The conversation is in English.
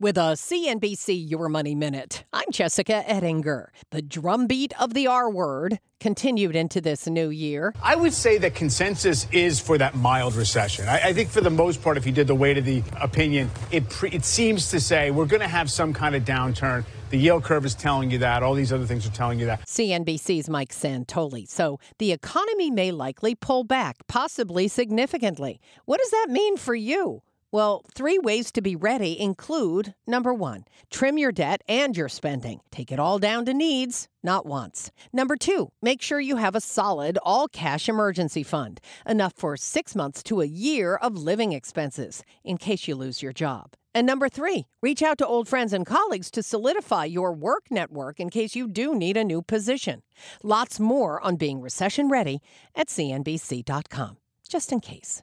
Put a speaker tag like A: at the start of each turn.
A: With a CNBC Your Money Minute, I'm Jessica Ettinger. The drumbeat of the R word continued into this new year.
B: I would say that consensus is for that mild recession. I, I think for the most part, if you did the weight of the opinion, it, pre- it seems to say we're going to have some kind of downturn. The yield curve is telling you that. All these other things are telling you that.
A: CNBC's Mike Santoli. So the economy may likely pull back, possibly significantly. What does that mean for you? Well, three ways to be ready include number one, trim your debt and your spending. Take it all down to needs, not wants. Number two, make sure you have a solid all cash emergency fund, enough for six months to a year of living expenses in case you lose your job. And number three, reach out to old friends and colleagues to solidify your work network in case you do need a new position. Lots more on being recession ready at CNBC.com, just in case.